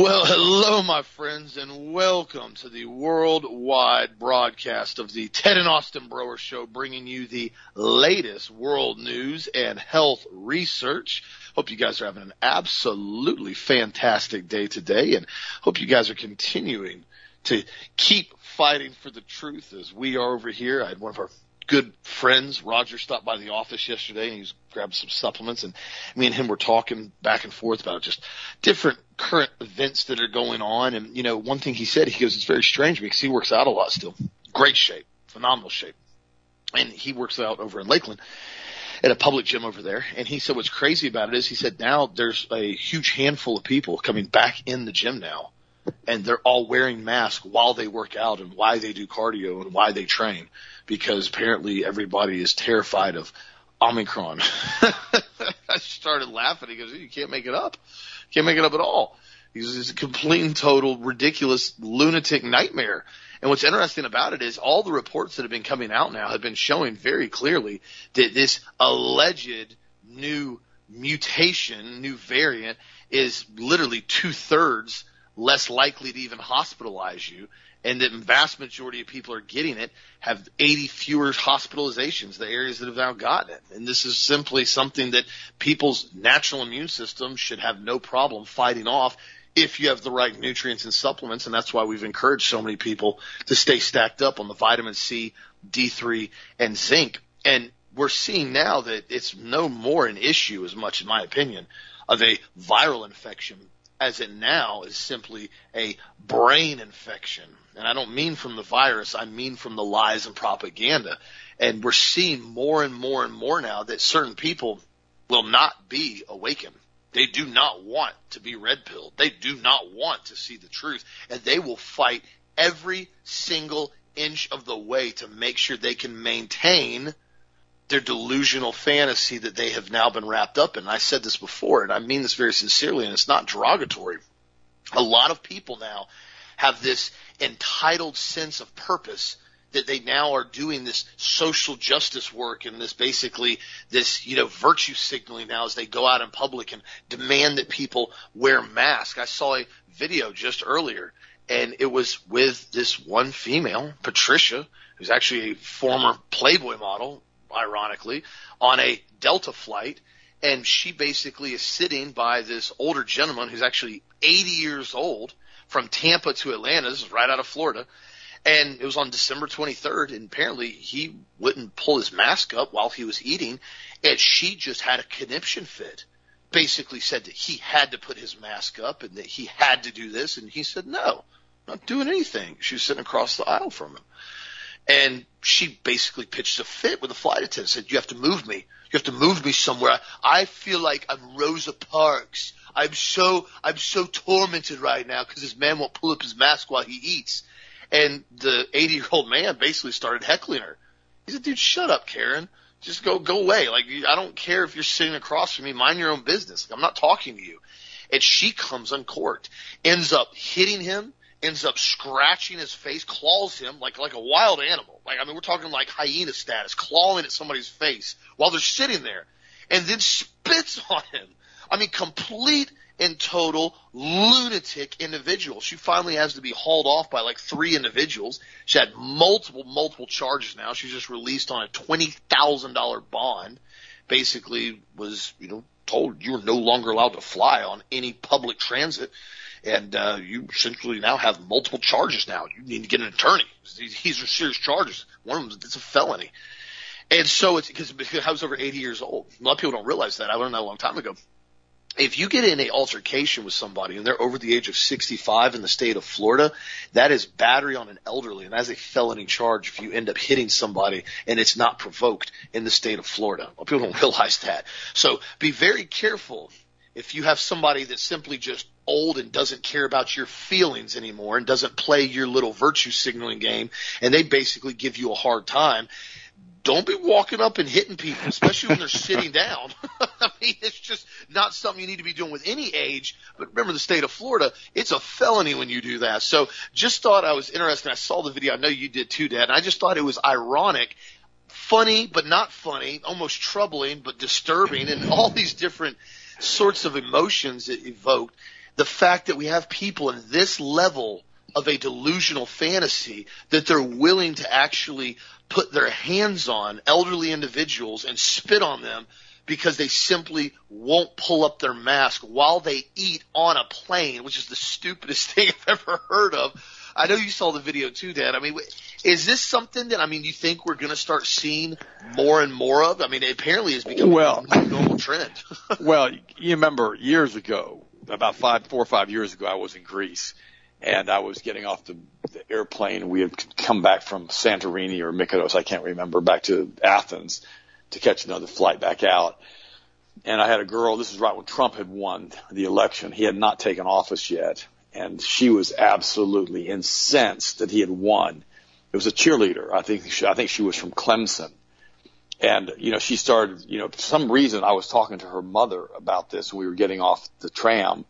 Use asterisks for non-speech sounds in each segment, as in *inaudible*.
Well, hello, my friends, and welcome to the worldwide broadcast of the Ted and Austin Broer Show, bringing you the latest world news and health research. Hope you guys are having an absolutely fantastic day today, and hope you guys are continuing to keep fighting for the truth as we are over here. I had one of our good friends. Roger stopped by the office yesterday and he's grabbed some supplements and me and him were talking back and forth about just different current events that are going on. And, you know, one thing he said, he goes, it's very strange because he works out a lot still. Great shape, phenomenal shape. And he works out over in Lakeland at a public gym over there. And he said what's crazy about it is he said now there's a huge handful of people coming back in the gym now and they're all wearing masks while they work out and why they do cardio and why they train because apparently everybody is terrified of Omicron. *laughs* I started laughing. He goes, you can't make it up. Can't make it up at all. He's just a complete and total ridiculous lunatic nightmare. And what's interesting about it is all the reports that have been coming out now have been showing very clearly that this alleged new mutation, new variant is literally two thirds less likely to even hospitalize you and the vast majority of people are getting it have 80 fewer hospitalizations, the areas that have now gotten it. And this is simply something that people's natural immune system should have no problem fighting off if you have the right nutrients and supplements. And that's why we've encouraged so many people to stay stacked up on the vitamin C, D3, and zinc. And we're seeing now that it's no more an issue as much, in my opinion, of a viral infection as it now is simply a brain infection. And I don't mean from the virus, I mean from the lies and propaganda. And we're seeing more and more and more now that certain people will not be awakened. They do not want to be red pilled. They do not want to see the truth. And they will fight every single inch of the way to make sure they can maintain their delusional fantasy that they have now been wrapped up in. I said this before, and I mean this very sincerely, and it's not derogatory. A lot of people now have this entitled sense of purpose that they now are doing this social justice work and this basically this, you know, virtue signaling now as they go out in public and demand that people wear masks. I saw a video just earlier and it was with this one female, Patricia, who's actually a former Playboy model, ironically, on a Delta flight. And she basically is sitting by this older gentleman who's actually 80 years old from Tampa to Atlanta. This is right out of Florida. And it was on December 23rd, and apparently he wouldn't pull his mask up while he was eating, and she just had a conniption fit. Basically said that he had to put his mask up and that he had to do this, and he said, no, not doing anything. She was sitting across the aisle from him. And she basically pitched a fit with the flight attendant, said, you have to move me. You have to move me somewhere. I feel like I'm Rosa Parks. I'm so, I'm so tormented right now because this man won't pull up his mask while he eats. And the 80 year old man basically started heckling her. He said, dude, shut up, Karen. Just go, go away. Like, I don't care if you're sitting across from me. Mind your own business. I'm not talking to you. And she comes uncorked, ends up hitting him, ends up scratching his face, claws him like like a wild animal. Like I mean, we're talking like hyena status, clawing at somebody's face while they're sitting there, and then spits *laughs* on him. I mean, complete and total lunatic individual. She finally has to be hauled off by like three individuals. She had multiple, multiple charges now. She's just released on a $20,000 bond. Basically was, you know, told you are no longer allowed to fly on any public transit and uh, you essentially now have multiple charges. Now you need to get an attorney. These are serious charges. One of them it's a felony, and so it's because I was over 80 years old. A lot of people don't realize that. I learned that a long time ago. If you get in a altercation with somebody and they're over the age of 65 in the state of Florida, that is battery on an elderly, and that's a felony charge if you end up hitting somebody and it's not provoked in the state of Florida. Well, people don't *laughs* realize that. So be very careful if you have somebody that's simply just old and doesn't care about your feelings anymore and doesn't play your little virtue signaling game and they basically give you a hard time, don't be walking up and hitting people, especially when they're sitting down. *laughs* I mean, it's just not something you need to be doing with any age. But remember the state of Florida, it's a felony when you do that. So just thought I was interested. I saw the video. I know you did too, Dad. And I just thought it was ironic funny but not funny, almost troubling but disturbing, and all these different sorts of emotions it evoked the fact that we have people in this level of a delusional fantasy that they're willing to actually put their hands on elderly individuals and spit on them because they simply won't pull up their mask while they eat on a plane, which is the stupidest *laughs* thing I've ever heard of. I know you saw the video too, Dan. I mean, is this something that I mean you think we're going to start seeing more and more of? I mean, it apparently has become well, a normal trend. *laughs* well, you remember years ago, about five, four or five years ago, I was in Greece, and I was getting off the, the airplane. We had come back from Santorini or Mykonos, I can't remember, back to Athens to catch another flight back out. And I had a girl, this is right when Trump had won the election. He had not taken office yet. And she was absolutely incensed that he had won. It was a cheerleader. I think she, I think she was from Clemson. And, you know, she started, you know, for some reason I was talking to her mother about this. We were getting off the tram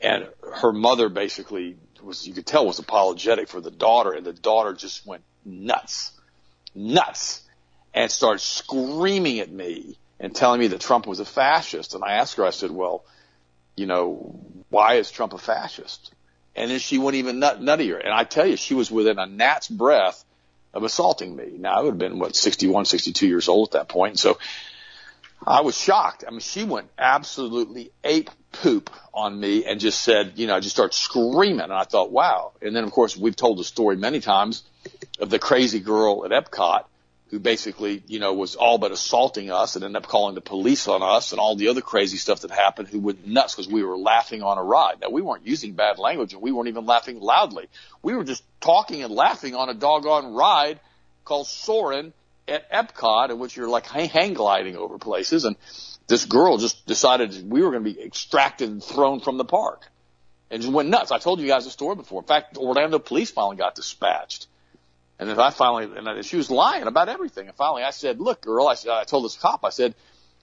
and her mother basically was, you could tell was apologetic for the daughter and the daughter just went nuts, nuts and started screaming at me and telling me that Trump was a fascist. And I asked her, I said, well, you know, why is Trump a fascist? And then she went even nut, nuttier. And I tell you, she was within a gnat's breath of assaulting me. Now I would have been, what, 61, 62 years old at that point. So I was shocked. I mean, she went absolutely ape poop on me and just said, you know, I just started screaming. And I thought, wow. And then, of course, we've told the story many times of the crazy girl at Epcot who basically, you know, was all but assaulting us and ended up calling the police on us and all the other crazy stuff that happened who went nuts because we were laughing on a ride. Now we weren't using bad language and we weren't even laughing loudly. We were just talking and laughing on a doggone ride called Soarin' at Epcot in which you're like hang gliding over places and this girl just decided we were going to be extracted and thrown from the park and just went nuts. I told you guys the story before. In fact, Orlando police finally got dispatched and then I finally, and she was lying about everything. And finally I said, look, girl, I, I told this cop, I said,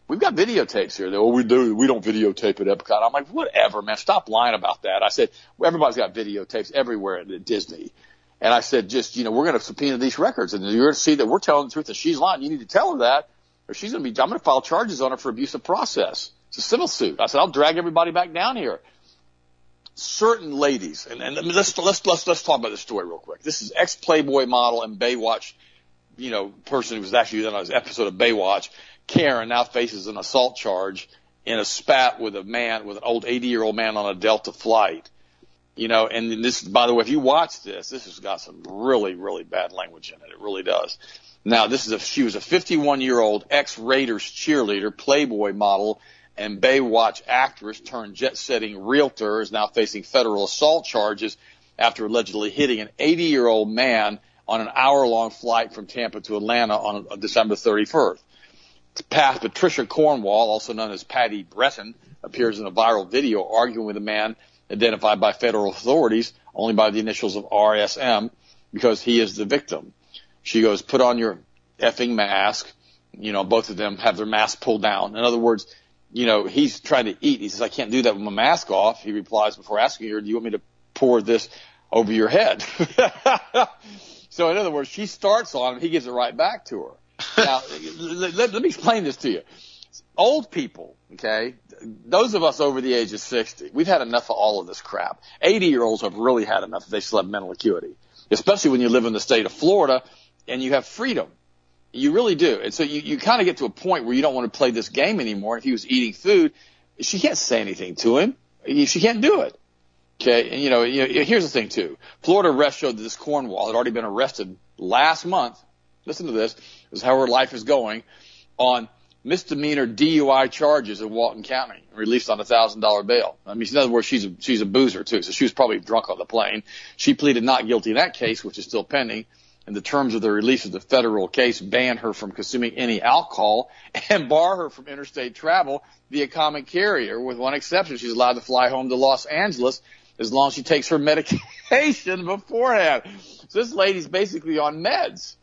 we've got videotapes here. They, well, we do. We don't videotape at Epcot. I'm like, whatever, man. Stop lying about that. I said, everybody's got videotapes everywhere at Disney. And I said, just, you know, we're going to subpoena these records and you're going to see that we're telling the truth and she's lying. You need to tell her that or she's going to be, I'm going to file charges on her for abuse of process. It's a civil suit. I said, I'll drag everybody back down here certain ladies, and, and let's, let's, let's, let's talk about this story real quick. This is ex Playboy model and Baywatch, you know, person who was actually in an episode of Baywatch. Karen now faces an assault charge in a spat with a man, with an old 80 year old man on a Delta flight. You know, and this, by the way, if you watch this, this has got some really, really bad language in it. It really does. Now, this is a, she was a 51 year old ex Raiders cheerleader, Playboy model, and Baywatch actress turned jet setting realtor is now facing federal assault charges after allegedly hitting an 80 year old man on an hour long flight from Tampa to Atlanta on December 31st. Past Patricia Cornwall, also known as Patty Breton, appears in a viral video arguing with a man identified by federal authorities only by the initials of RSM because he is the victim. She goes, put on your effing mask. You know, both of them have their masks pulled down. In other words, you know, he's trying to eat. He says, I can't do that with my mask off. He replies before asking her, do you want me to pour this over your head? *laughs* so in other words, she starts on him. He gives it right back to her. Now, *laughs* let, let, let me explain this to you. Old people, okay, those of us over the age of 60, we've had enough of all of this crap. 80 year olds have really had enough if they still have mental acuity, especially when you live in the state of Florida and you have freedom. You really do. And so you, you kind of get to a point where you don't want to play this game anymore. If he was eating food, she can't say anything to him. She can't do it. Okay. And you know, you know, here's the thing too. Florida arrest showed that this Cornwall had already been arrested last month. Listen to this. This is how her life is going on misdemeanor DUI charges in Walton County, released on a thousand dollar bail. I mean, in other words, she's a, she's a boozer too. So she was probably drunk on the plane. She pleaded not guilty in that case, which is still pending and the terms of the release of the federal case ban her from consuming any alcohol and bar her from interstate travel via common carrier with one exception. She's allowed to fly home to Los Angeles as long as she takes her *laughs* medication beforehand. So this lady's basically on meds.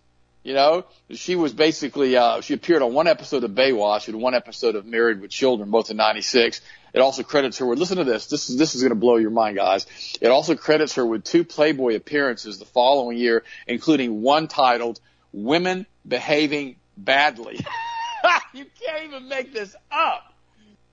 You know, she was basically, uh, she appeared on one episode of Baywatch and one episode of Married with Children, both in 96. It also credits her with, listen to this, this is, this is going to blow your mind, guys. It also credits her with two Playboy appearances the following year, including one titled Women Behaving Badly. *laughs* you can't even make this up.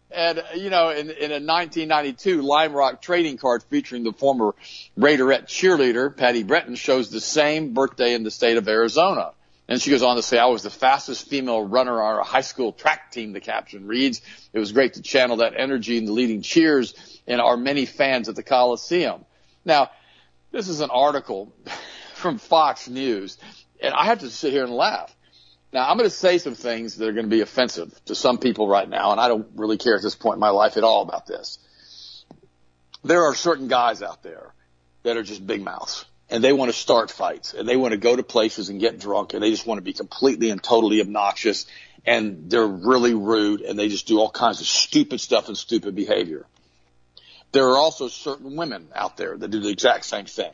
And, you know, in, in a 1992 Lime Rock trading card featuring the former Raiderette cheerleader, Patty Breton, shows the same birthday in the state of Arizona. And she goes on to say, I was the fastest female runner on our high school track team, the caption reads. It was great to channel that energy in the leading cheers in our many fans at the Coliseum. Now, this is an article *laughs* from Fox News, and I have to sit here and laugh. Now, I'm going to say some things that are going to be offensive to some people right now, and I don't really care at this point in my life at all about this. There are certain guys out there that are just big mouths and they want to start fights and they want to go to places and get drunk and they just want to be completely and totally obnoxious and they're really rude and they just do all kinds of stupid stuff and stupid behavior. There are also certain women out there that do the exact same thing.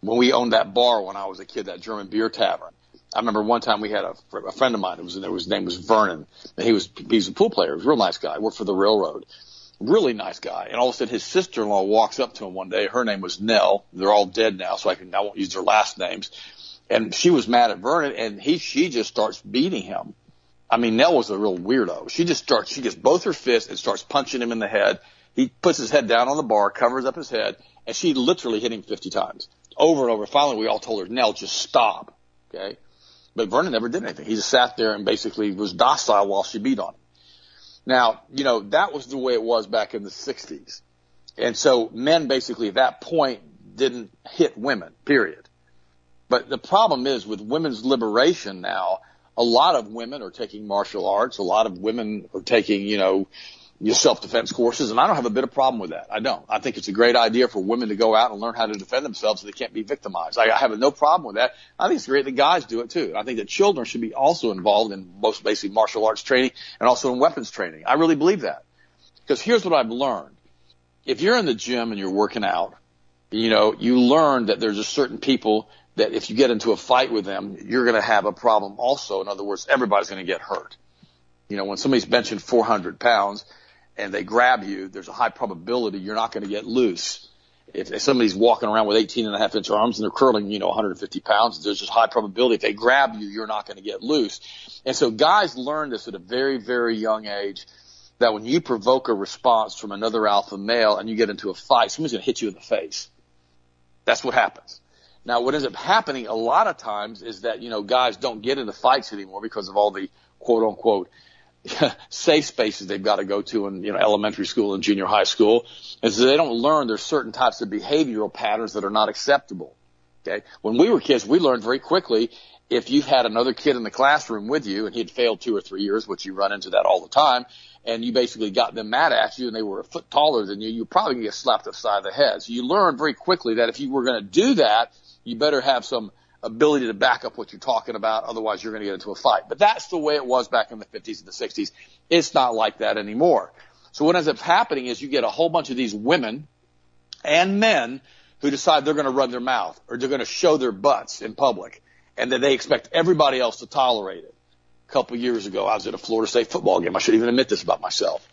When we owned that bar when I was a kid, that German beer tavern, I remember one time we had a, a friend of mine who was in there. His name was Vernon, and he was he's a pool player. He was a real nice guy. Worked for the railroad. Really nice guy. And all of a sudden, his sister-in-law walks up to him one day. Her name was Nell. They're all dead now, so I can I won't use their last names. And she was mad at Vernon, and he she just starts beating him. I mean, Nell was a real weirdo. She just starts. She gets both her fists and starts punching him in the head. He puts his head down on the bar, covers up his head, and she literally hit him 50 times over and over. Finally, we all told her, Nell, just stop. Okay. But Vernon never did anything. He just sat there and basically was docile while she beat on him. Now, you know, that was the way it was back in the 60s. And so men basically at that point didn't hit women, period. But the problem is with women's liberation now, a lot of women are taking martial arts. A lot of women are taking, you know, your self-defense courses, and I don't have a bit of problem with that. I don't. I think it's a great idea for women to go out and learn how to defend themselves so they can't be victimized. I, have no problem with that. I think it's great that guys do it too. I think that children should be also involved in most basic martial arts training and also in weapons training. I really believe that. Because here's what I've learned. If you're in the gym and you're working out, you know, you learn that there's a certain people that if you get into a fight with them, you're going to have a problem also. In other words, everybody's going to get hurt. You know, when somebody's benching 400 pounds, and they grab you, there's a high probability you're not going to get loose. If, if somebody's walking around with 18 and a half inch arms and they're curling, you know, 150 pounds, there's just high probability if they grab you, you're not going to get loose. And so guys learn this at a very, very young age that when you provoke a response from another alpha male and you get into a fight, somebody's going to hit you in the face. That's what happens. Now, what ends up happening a lot of times is that, you know, guys don't get into fights anymore because of all the quote unquote *laughs* safe spaces they've got to go to in you know elementary school and junior high school is they don't learn there's certain types of behavioral patterns that are not acceptable. Okay, when we were kids, we learned very quickly if you had another kid in the classroom with you and he had failed two or three years, which you run into that all the time, and you basically got them mad at you and they were a foot taller than you, you're probably get slapped upside the head. So you learn very quickly that if you were going to do that, you better have some ability to back up what you're talking about. Otherwise, you're going to get into a fight. But that's the way it was back in the 50s and the 60s. It's not like that anymore. So what ends up happening is you get a whole bunch of these women and men who decide they're going to run their mouth or they're going to show their butts in public and that they expect everybody else to tolerate it. A couple of years ago, I was at a Florida State football game. I should even admit this about myself.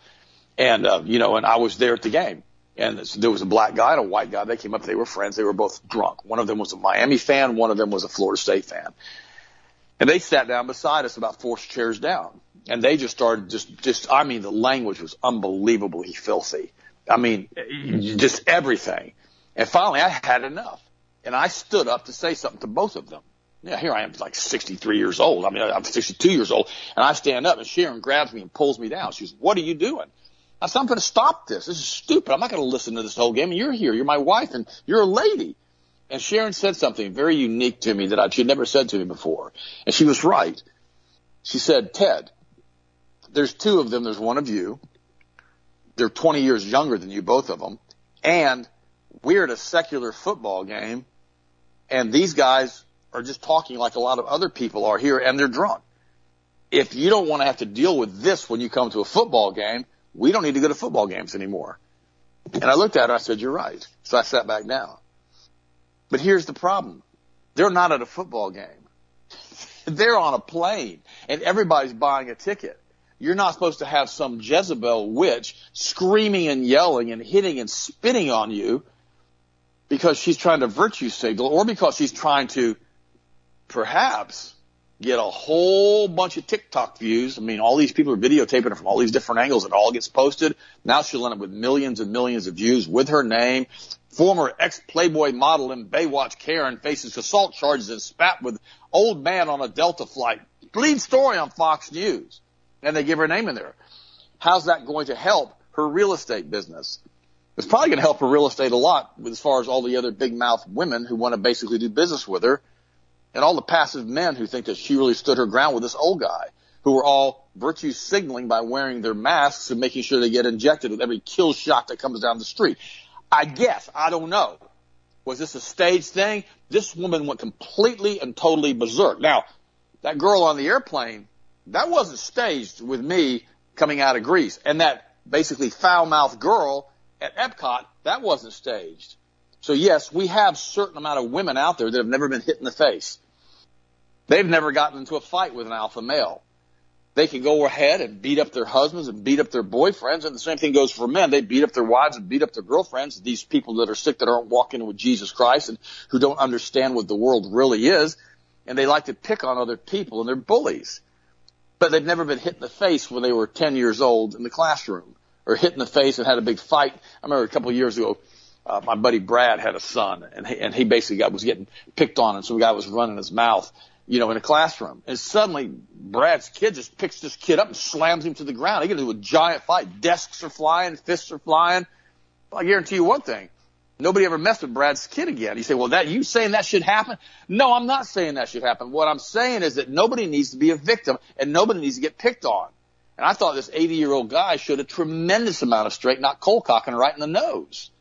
And, uh, you know, and I was there at the game and there was a black guy and a white guy. They came up. They were friends. They were both drunk. One of them was a Miami fan. One of them was a Florida State fan. And they sat down beside us about four chairs down. And they just started just, just, I mean, the language was unbelievably filthy. I mean, just everything. And finally I had enough. And I stood up to say something to both of them. Yeah, here I am, like 63 years old. I mean, I'm 62 years old. And I stand up and Sharon grabs me and pulls me down. She says, what are you doing? I said, I'm going to stop this. This is stupid. I'm not going to listen to this whole game. You're here. You're my wife and you're a lady. And Sharon said something very unique to me that I, she had never said to me before. And she was right. She said, Ted, there's two of them. There's one of you. They're 20 years younger than you, both of them. And we're at a secular football game and these guys are just talking like a lot of other people are here and they're drunk. If you don't want to have to deal with this when you come to a football game, we don't need to go to football games anymore. And I looked at her, I said, you're right. So I sat back down. But here's the problem. They're not at a football game. *laughs* They're on a plane and everybody's buying a ticket. You're not supposed to have some Jezebel witch screaming and yelling and hitting and spitting on you because she's trying to virtue signal or because she's trying to perhaps get a whole bunch of TikTok views. I mean, all these people are videotaping it from all these different angles. It all gets posted. Now she'll end up with millions and millions of views with her name. Former ex-Playboy model in Baywatch Karen faces assault charges and spat with old man on a Delta flight. Lead story on Fox News. And they give her name in there. How's that going to help her real estate business? It's probably going to help her real estate a lot as far as all the other big mouth women who want to basically do business with her and all the passive men who think that she really stood her ground with this old guy who were all virtue signaling by wearing their masks and making sure they get injected with every kill shot that comes down the street. I guess, I don't know. Was this a staged thing? This woman went completely and totally berserk. Now, that girl on the airplane, that wasn't staged with me coming out of Greece. And that basically foul mouthed girl at Epcot, that wasn't staged. So yes, we have certain amount of women out there that have never been hit in the face. They've never gotten into a fight with an alpha male. They can go ahead and beat up their husbands and beat up their boyfriends, and the same thing goes for men. They beat up their wives and beat up their girlfriends. These people that are sick that aren't walking with Jesus Christ and who don't understand what the world really is, and they like to pick on other people and they're bullies. But they've never been hit in the face when they were 10 years old in the classroom or hit in the face and had a big fight. I remember a couple of years ago, uh, my buddy Brad had a son and he, and he basically got, was getting picked on and some guy was running his mouth you know, in a classroom. And suddenly Brad's kid just picks this kid up and slams him to the ground. They get into a giant fight. Desks are flying, fists are flying. I guarantee you one thing. Nobody ever messed with Brad's kid again. You say, well, that, you saying that should happen? No, I'm not saying that should happen. What I'm saying is that nobody needs to be a victim and nobody needs to get picked on. And I thought this 80 year old guy showed a tremendous amount of straight, not cold cocking right in the nose.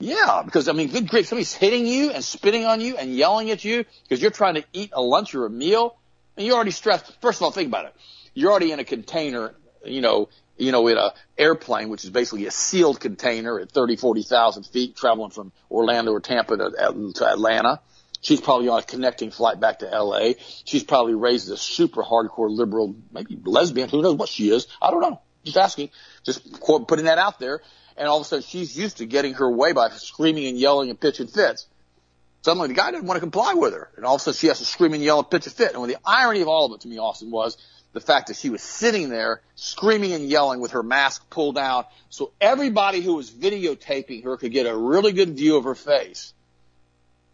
Yeah, because I mean, good grief, somebody's hitting you and spitting on you and yelling at you because you're trying to eat a lunch or a meal, and you're already stressed. First of all, think about it. You're already in a container, you know, you know, in a airplane, which is basically a sealed container at 30, 40,000 feet, traveling from Orlando or Tampa to, uh, to Atlanta. She's probably on a connecting flight back to LA. She's probably raised a super hardcore liberal, maybe lesbian. Who knows what she is? I don't know. Just asking. Just putting that out there and all of a sudden she's used to getting her way by screaming and yelling and pitching fits. Suddenly the guy didn't want to comply with her, and all of a sudden she has to scream and yell and pitch a fit. And the irony of all of it to me, Austin, was the fact that she was sitting there screaming and yelling with her mask pulled down, so everybody who was videotaping her could get a really good view of her face.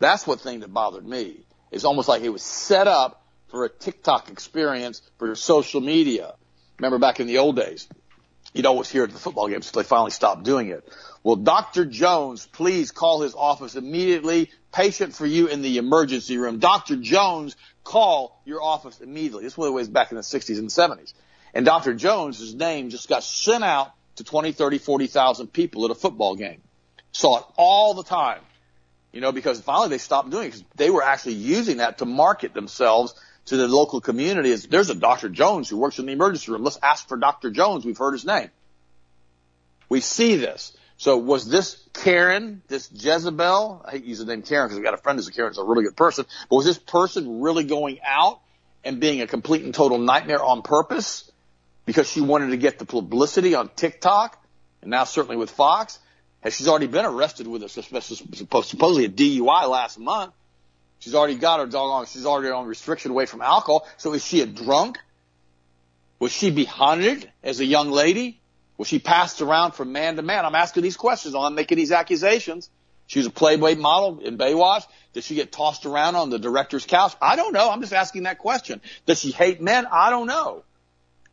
That's what thing that bothered me. It's almost like it was set up for a TikTok experience for social media. Remember back in the old days, you'd always hear at the football games until they finally stopped doing it. Well, Dr. Jones, please call his office immediately. Patient for you in the emergency room. Dr. Jones, call your office immediately. This was ways back in the 60s and 70s. And Dr. Jones' name just got sent out to 20, 30, 40,000 people at a football game. Saw it all the time. You know, because finally they stopped doing it because they were actually using that to market themselves to the local community is there's a Dr. Jones who works in the emergency room. Let's ask for Dr. Jones. We've heard his name. We see this. So was this Karen, this Jezebel? I hate using the name Karen because I've got a friend who's a Karen, who's a really good person. But was this person really going out and being a complete and total nightmare on purpose because she wanted to get the publicity on TikTok and now certainly with Fox? Has she's already been arrested with a supposedly a DUI last month? She's already got her doggone, she's already on restriction away from alcohol. So is she a drunk? Was she behind as a young lady? Was she passed around from man to man? I'm asking these questions. I'm making these accusations. She was a Playboy model in Baywatch. Did she get tossed around on the director's couch? I don't know. I'm just asking that question. Does she hate men? I don't know.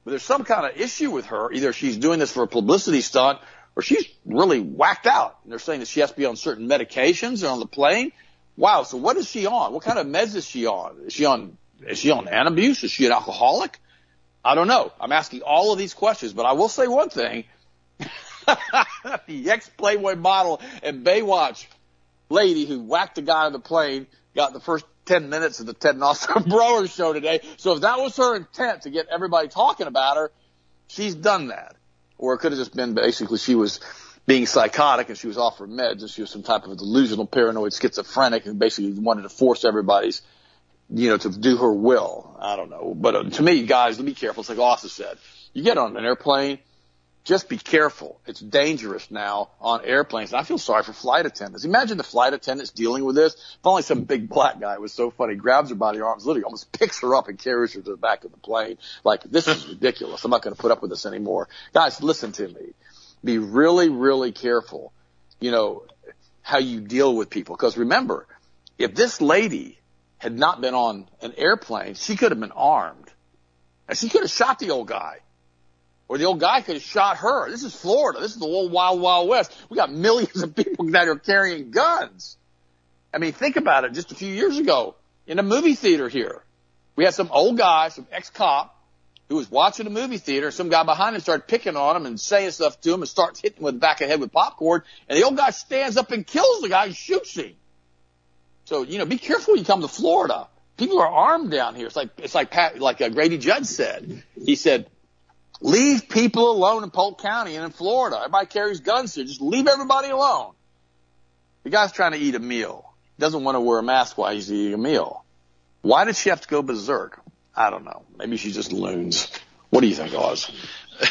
But there's some kind of issue with her. Either she's doing this for a publicity stunt or she's really whacked out. And they're saying that she has to be on certain medications or on the plane. Wow. So what is she on? What kind of meds is she on? Is she on, is she on an abuse? Is she an alcoholic? I don't know. I'm asking all of these questions, but I will say one thing. *laughs* the ex-Playboy model and Baywatch lady who whacked the guy on the plane got the first 10 minutes of the Ted and Austin *laughs* Broer show today. So if that was her intent to get everybody talking about her, she's done that. Or it could have just been basically she was being psychotic and she was off her meds and she was some type of delusional paranoid schizophrenic and basically wanted to force everybody's, you know, to do her will. I don't know. But uh, to me, guys, be careful. It's like Austin said. You get on an airplane just be careful. It's dangerous now on airplanes. And I feel sorry for flight attendants. Imagine the flight attendants dealing with this. If only some big black guy was so funny, grabs her by the arms, literally almost picks her up and carries her to the back of the plane. Like, this is ridiculous. I'm not going to put up with this anymore. Guys, listen to me. Be really, really careful, you know, how you deal with people. Cause remember, if this lady had not been on an airplane, she could have been armed. And she could have shot the old guy. Or the old guy could have shot her. This is Florida. This is the old wild, wild west. We got millions of people *laughs* that are carrying guns. I mean, think about it. Just a few years ago in a movie theater here, we had some old guy, some ex-cop who was watching a movie theater. Some guy behind him started picking on him and saying stuff to him and starts hitting him with the back of the head with popcorn. And the old guy stands up and kills the guy and shoots him. So, you know, be careful when you come to Florida. People are armed down here. It's like, it's like Pat, like uh, Grady Judd said. He said, leave people alone in Polk County and in Florida. Everybody carries guns here. Just leave everybody alone. The guy's trying to eat a meal. He doesn't want to wear a mask while he's eating a meal. Why did she have to go berserk? I don't know. Maybe she just loons. What do you think, Oz? *laughs*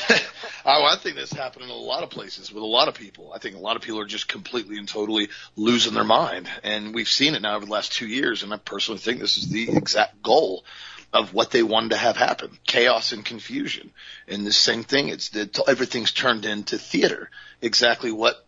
oh, I think that's happening in a lot of places with a lot of people. I think a lot of people are just completely and totally losing their mind. And we've seen it now over the last two years. And I personally think this is the exact goal of what they wanted to have happen. Chaos and confusion. And the same thing. It's that everything's turned into theater. Exactly what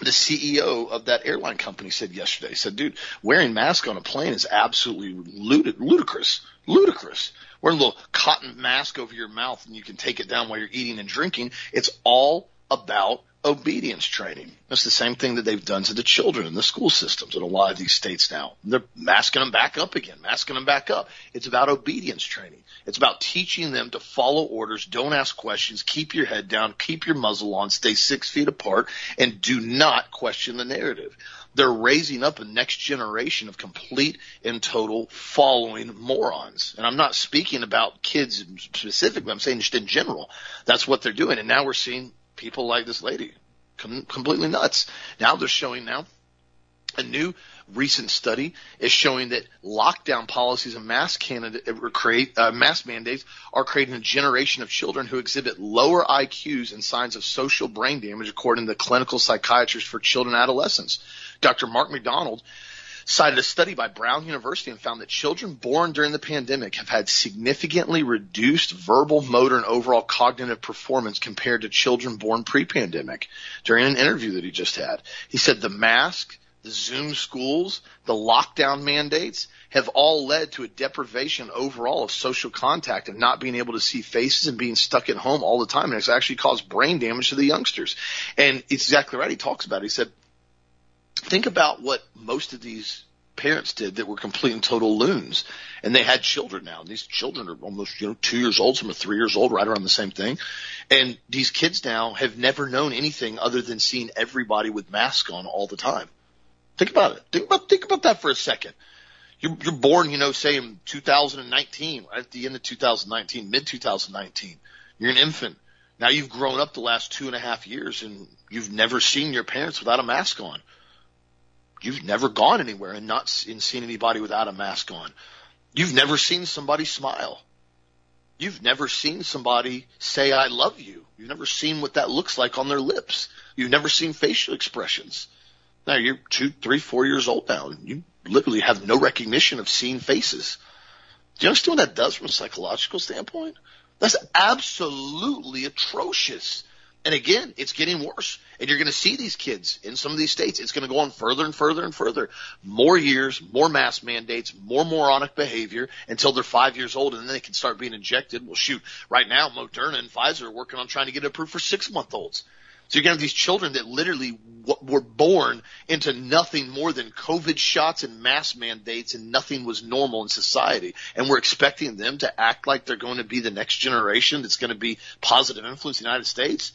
the CEO of that airline company said yesterday. Said, dude, wearing mask on a plane is absolutely ludicrous. Ludicrous. Wearing a little cotton mask over your mouth and you can take it down while you're eating and drinking. It's all about obedience training. That's the same thing that they've done to the children in the school systems in a lot of these states now. They're masking them back up again, masking them back up. It's about obedience training. It's about teaching them to follow orders, don't ask questions, keep your head down, keep your muzzle on, stay six feet apart, and do not question the narrative. They're raising up a next generation of complete and total following morons. And I'm not speaking about kids specifically. I'm saying just in general. That's what they're doing. And now we're seeing people like this lady com- completely nuts. Now they're showing now a new recent study is showing that lockdown policies and mask uh, create, uh, mask mandates are creating a generation of children who exhibit lower IQs and signs of social brain damage, according to the clinical psychiatrist for children and adolescents. Dr. Mark McDonald cited a study by Brown University and found that children born during the pandemic have had significantly reduced verbal, motor, and overall cognitive performance compared to children born pre-pandemic. During an interview that he just had, he said the mask, the Zoom schools, the lockdown mandates have all led to a deprivation overall of social contact and not being able to see faces and being stuck at home all the time. And it's actually caused brain damage to the youngsters. And it's exactly right. He talks about it. He said think about what most of these parents did that were complete and total loons. And they had children now. And these children are almost you know two years old. Some are three years old right around the same thing. And these kids now have never known anything other than seeing everybody with masks on all the time. Think about it. Think about think about that for a second. You're, you're born you know say in 2019 right at the end of 2019 mid 2019 you're an infant. Now you've grown up the last two and a half years and you've never seen your parents without a mask on You've never gone anywhere and not and seen anybody without a mask on. You've never seen somebody smile. You've never seen somebody say, I love you. You've never seen what that looks like on their lips. You've never seen facial expressions. Now you're two, three, four years old now. And you literally have no recognition of seeing faces. Do you understand what that does from a psychological standpoint? That's absolutely atrocious. And again, it's getting worse. And you're going to see these kids in some of these states. It's going to go on further and further and further. More years, more mask mandates, more moronic behavior until they're five years old and then they can start being injected. Well, shoot, right now, Moderna and Pfizer are working on trying to get it approved for six month olds. So you're going to have these children that literally were born into nothing more than COVID shots and mask mandates and nothing was normal in society. And we're expecting them to act like they're going to be the next generation that's going to be positive influence in the United States.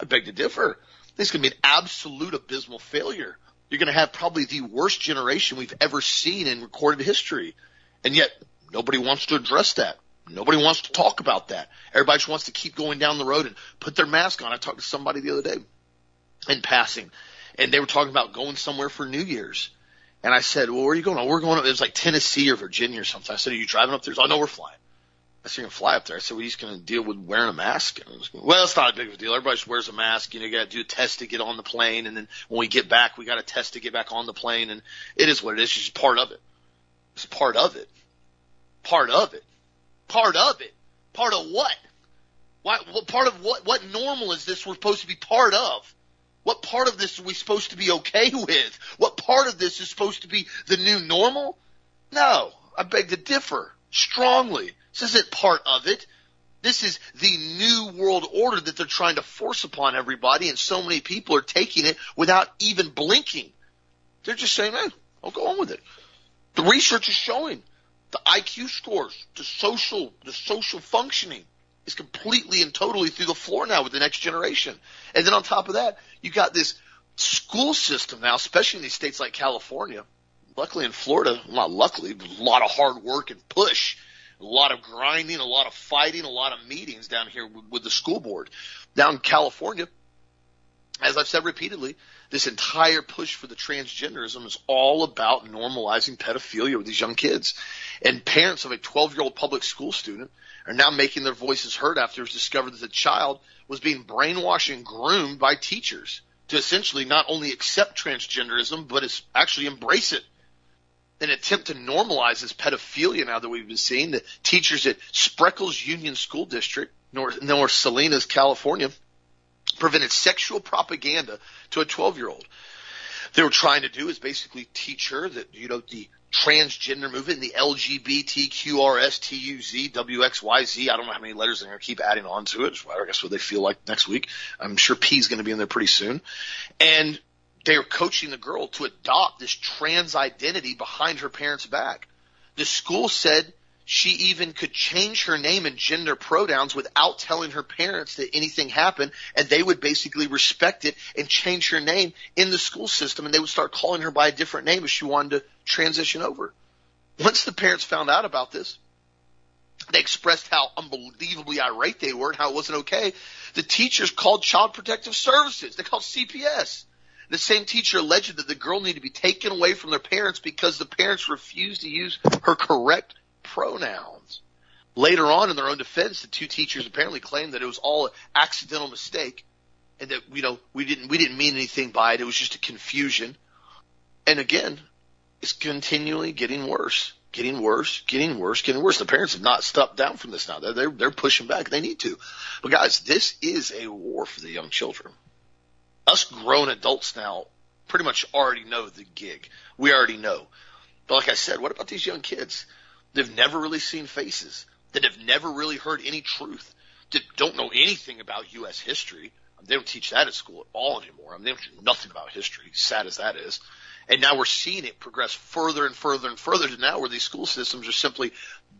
I beg to differ. This is going to be an absolute abysmal failure. You're going to have probably the worst generation we've ever seen in recorded history. And yet nobody wants to address that. Nobody wants to talk about that. Everybody just wants to keep going down the road and put their mask on. I talked to somebody the other day in passing and they were talking about going somewhere for New Year's. And I said, well, where are you going? Oh, we're going, up. it was like Tennessee or Virginia or something. I said, are you driving up there? Oh, no, we're flying. You're going to fly up there. I said, well, he's going to deal with wearing a mask. And I was going, well, it's not a big of a deal. Everybody just wears a mask. You know, you got to do a test to get on the plane. And then when we get back, we got a test to get back on the plane. And it is what it is. It's just part of it. It's part of it. Part of it. Part of it. Part of what? Why, what part of what, what normal is this we're supposed to be part of? What part of this are we supposed to be okay with? What part of this is supposed to be the new normal? No, I beg to differ strongly. This isn't part of it. This is the new world order that they're trying to force upon everybody, and so many people are taking it without even blinking. They're just saying, "Hey, I'll go on with it." The research is showing the IQ scores, the social, the social functioning is completely and totally through the floor now with the next generation. And then on top of that, you got this school system now, especially in these states like California. Luckily in Florida, not luckily, a lot of hard work and push a lot of grinding, a lot of fighting, a lot of meetings down here with, with the school board. Down in California, as I've said repeatedly, this entire push for the transgenderism is all about normalizing pedophilia with these young kids. And parents of a 12 year old public school student are now making their voices heard after it was discovered that the child was being brainwashed and groomed by teachers to essentially not only accept transgenderism, but actually embrace it an attempt to normalize this pedophilia now that we've been seeing. The teachers at Spreckels Union School District, North, North Salinas, California, prevented sexual propaganda to a 12 year old. They were trying to do is basically teach her that, you know, the transgender movement, the LGBTQRSTUZ, WXYZ, I don't know how many letters they're going to keep adding on to it. I guess what they feel like next week. I'm sure P is going to be in there pretty soon. And they were coaching the girl to adopt this trans identity behind her parents' back. The school said she even could change her name and gender pronouns without telling her parents that anything happened and they would basically respect it and change her name in the school system and they would start calling her by a different name if she wanted to transition over. Once the parents found out about this, they expressed how unbelievably irate they were and how it wasn't okay. The teachers called Child Protective Services. They called CPS. The same teacher alleged that the girl needed to be taken away from their parents because the parents refused to use her correct pronouns. Later on in their own defense, the two teachers apparently claimed that it was all an accidental mistake and that, you know, we didn't, we didn't mean anything by it. It was just a confusion. And again, it's continually getting worse, getting worse, getting worse, getting worse. The parents have not stepped down from this now. They're, they're, they're pushing back. They need to. But guys, this is a war for the young children us grown adults now pretty much already know the gig. We already know. But like I said, what about these young kids? They've never really seen faces, that have never really heard any truth, that don't know anything about U.S. history. They don't teach that at school at all anymore. I mean, they don't know nothing about history, sad as that is. And now we're seeing it progress further and further and further to now where these school systems are simply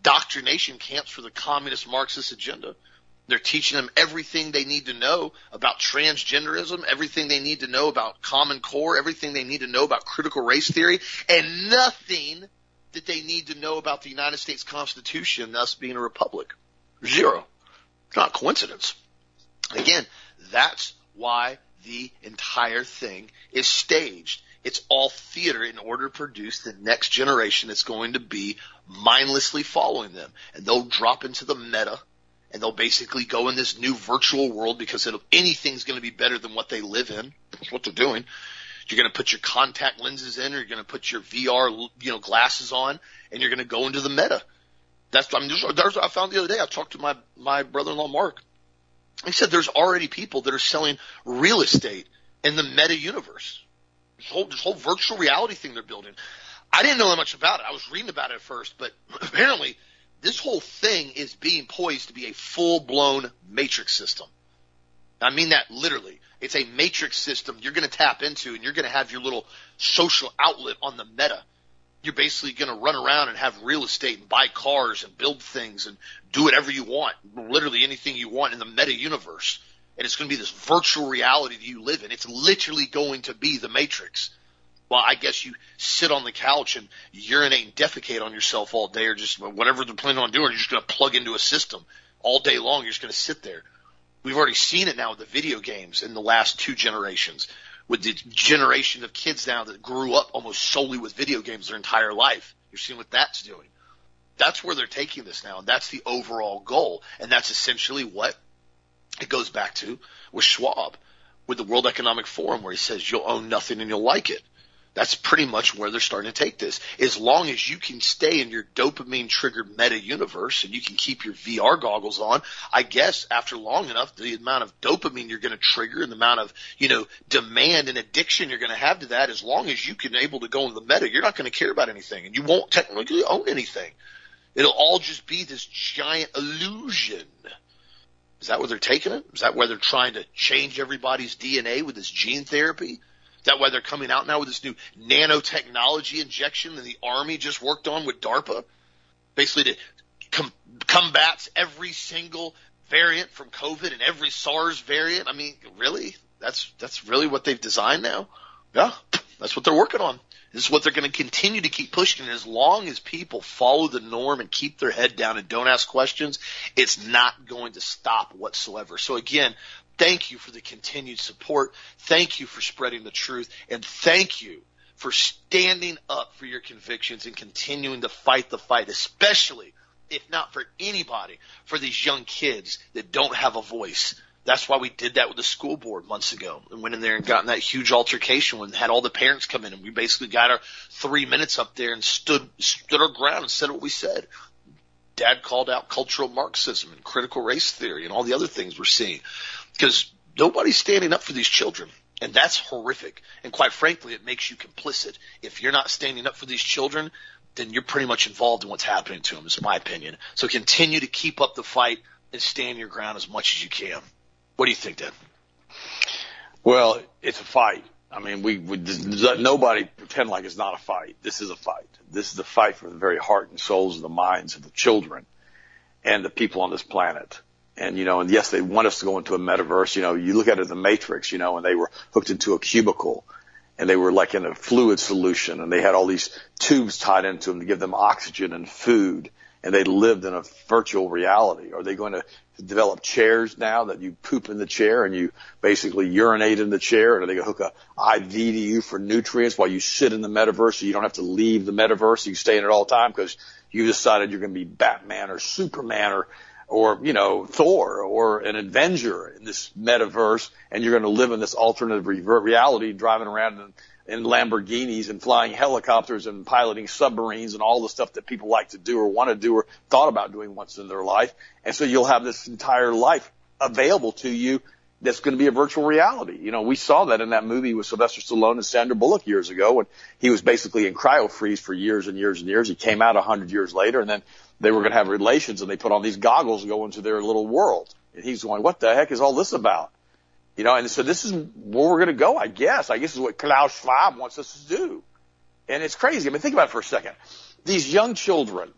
doctrination camps for the communist Marxist agenda. They're teaching them everything they need to know about transgenderism, everything they need to know about Common Core, everything they need to know about critical race theory, and nothing that they need to know about the United States Constitution, thus being a republic. Zero. It's not coincidence. Again, that's why the entire thing is staged. It's all theater in order to produce the next generation that's going to be mindlessly following them. And they'll drop into the meta and they'll basically go in this new virtual world because anything's going to be better than what they live in. That's what they're doing. You're going to put your contact lenses in, or you're going to put your VR, you know, glasses on, and you're going to go into the meta. That's I mean, there's, there's, I found the other day. I talked to my my brother-in-law Mark. He said there's already people that are selling real estate in the meta universe. This whole this whole virtual reality thing they're building. I didn't know that much about it. I was reading about it at first, but *laughs* apparently this whole thing is being poised to be a full blown matrix system. I mean that literally. It's a matrix system you're going to tap into and you're going to have your little social outlet on the meta. You're basically going to run around and have real estate and buy cars and build things and do whatever you want, literally anything you want in the meta universe. And it's going to be this virtual reality that you live in. It's literally going to be the matrix well, I guess you sit on the couch and urinate and defecate on yourself all day or just whatever they're planning on doing, you're just going to plug into a system all day long. You're just going to sit there. We've already seen it now with the video games in the last two generations with the generation of kids now that grew up almost solely with video games their entire life. You're seeing what that's doing. That's where they're taking this now. And that's the overall goal. And that's essentially what it goes back to with Schwab, with the World Economic Forum, where he says you'll own nothing and you'll like it. That's pretty much where they're starting to take this. As long as you can stay in your dopamine triggered meta universe and you can keep your VR goggles on, I guess after long enough, the amount of dopamine you're going to trigger and the amount of, you know, demand and addiction you're going to have to that, as long as you can able to go in the meta, you're not going to care about anything and you won't technically own anything. It'll all just be this giant illusion. Is that where they're taking it? Is that where they're trying to change everybody's DNA with this gene therapy? That why they're coming out now with this new nanotechnology injection that the Army just worked on with DARPA? Basically to com- combats every single variant from COVID and every SARS variant. I mean, really? That's, that's really what they've designed now? Yeah, that's what they're working on. This is what they're going to continue to keep pushing. And as long as people follow the norm and keep their head down and don't ask questions, it's not going to stop whatsoever. So again, Thank you for the continued support. Thank you for spreading the truth and thank you for standing up for your convictions and continuing to fight the fight, especially if not for anybody, for these young kids that don't have a voice. That's why we did that with the school board months ago and went in there and got in that huge altercation when had all the parents come in and we basically got our three minutes up there and stood stood our ground and said what we said. Dad called out cultural Marxism and critical race theory and all the other things we're seeing because nobody's standing up for these children. And that's horrific. And quite frankly, it makes you complicit. If you're not standing up for these children, then you're pretty much involved in what's happening to them, is my opinion. So continue to keep up the fight and stand your ground as much as you can. What do you think, Dan? Well, it's a fight. I mean, we, we nobody pretend like it's not a fight. This is a fight. This is a fight for the very heart and souls and the minds of the children and the people on this planet. And, you know, and yes, they want us to go into a metaverse. You know, you look at it the Matrix, you know, and they were hooked into a cubicle and they were like in a fluid solution and they had all these tubes tied into them to give them oxygen and food and they lived in a virtual reality. Are they going to develop chairs now that you poop in the chair and you basically urinate in the chair? Or are they going to hook a IV to you for nutrients while you sit in the metaverse so you don't have to leave the metaverse? You stay in it all the time because you decided you're going to be Batman or Superman or or, you know, Thor or an Avenger in this metaverse and you're going to live in this alternative reality driving around in, in Lamborghinis and flying helicopters and piloting submarines and all the stuff that people like to do or want to do or thought about doing once in their life. And so you'll have this entire life available to you that's going to be a virtual reality. You know, we saw that in that movie with Sylvester Stallone and Sandra Bullock years ago when he was basically in cryo freeze for years and years and years. He came out a hundred years later and then they were going to have relations and they put on these goggles and go into their little world. And he's going, what the heck is all this about? You know, and so this is where we're going to go, I guess. I guess is what Klaus Schwab wants us to do. And it's crazy. I mean, think about it for a second. These young children,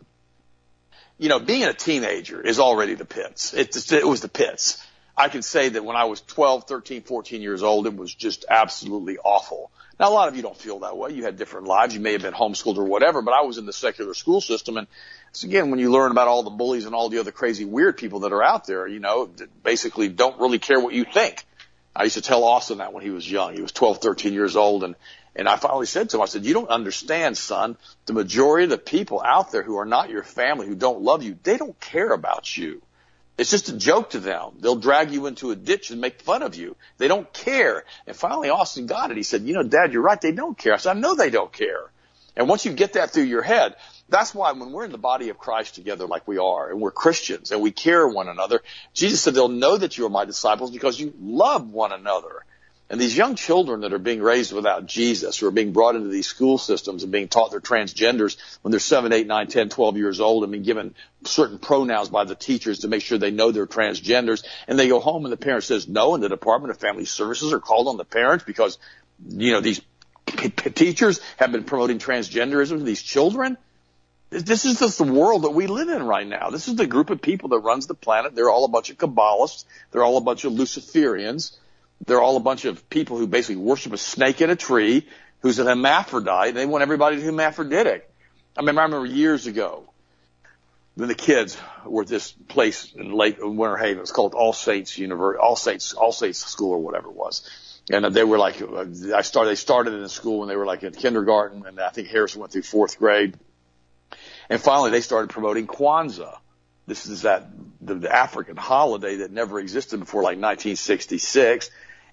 you know, being a teenager is already the pits. It, it was the pits. I can say that when I was 12, 13, 14 years old, it was just absolutely awful. Now, a lot of you don't feel that way. You had different lives. You may have been homeschooled or whatever, but I was in the secular school system and so again, when you learn about all the bullies and all the other crazy weird people that are out there, you know, that basically don't really care what you think. I used to tell Austin that when he was young. He was 12, 13 years old and and I finally said to him, I said, you don't understand, son. The majority of the people out there who are not your family, who don't love you, they don't care about you. It's just a joke to them. They'll drag you into a ditch and make fun of you. They don't care. And finally Austin got it. He said, you know, dad, you're right. They don't care. I said, I know they don't care. And once you get that through your head, that's why when we're in the body of Christ together like we are and we're Christians and we care one another, Jesus said they'll know that you are my disciples because you love one another. And these young children that are being raised without Jesus, who are being brought into these school systems and being taught they're transgenders when they're 7, 8, 9, 10, 12 years old and being given certain pronouns by the teachers to make sure they know they're transgenders. And they go home and the parent says no and the Department of Family Services are called on the parents because, you know, these p- p- teachers have been promoting transgenderism to these children. This is just the world that we live in right now. This is the group of people that runs the planet. They're all a bunch of Kabbalists. They're all a bunch of Luciferians. They're all a bunch of people who basically worship a snake in a tree who's an hermaphrodite. They want everybody to be hermaphroditic. I mean, I remember years ago when the kids were at this place in late Winter Haven. It's called All Saints University, All Saints, All Saints School or whatever it was. And they were like, I started, they started in the school when they were like in kindergarten and I think Harrison went through fourth grade And finally, they started promoting Kwanzaa. This is that the, the African holiday that never existed before like 1966.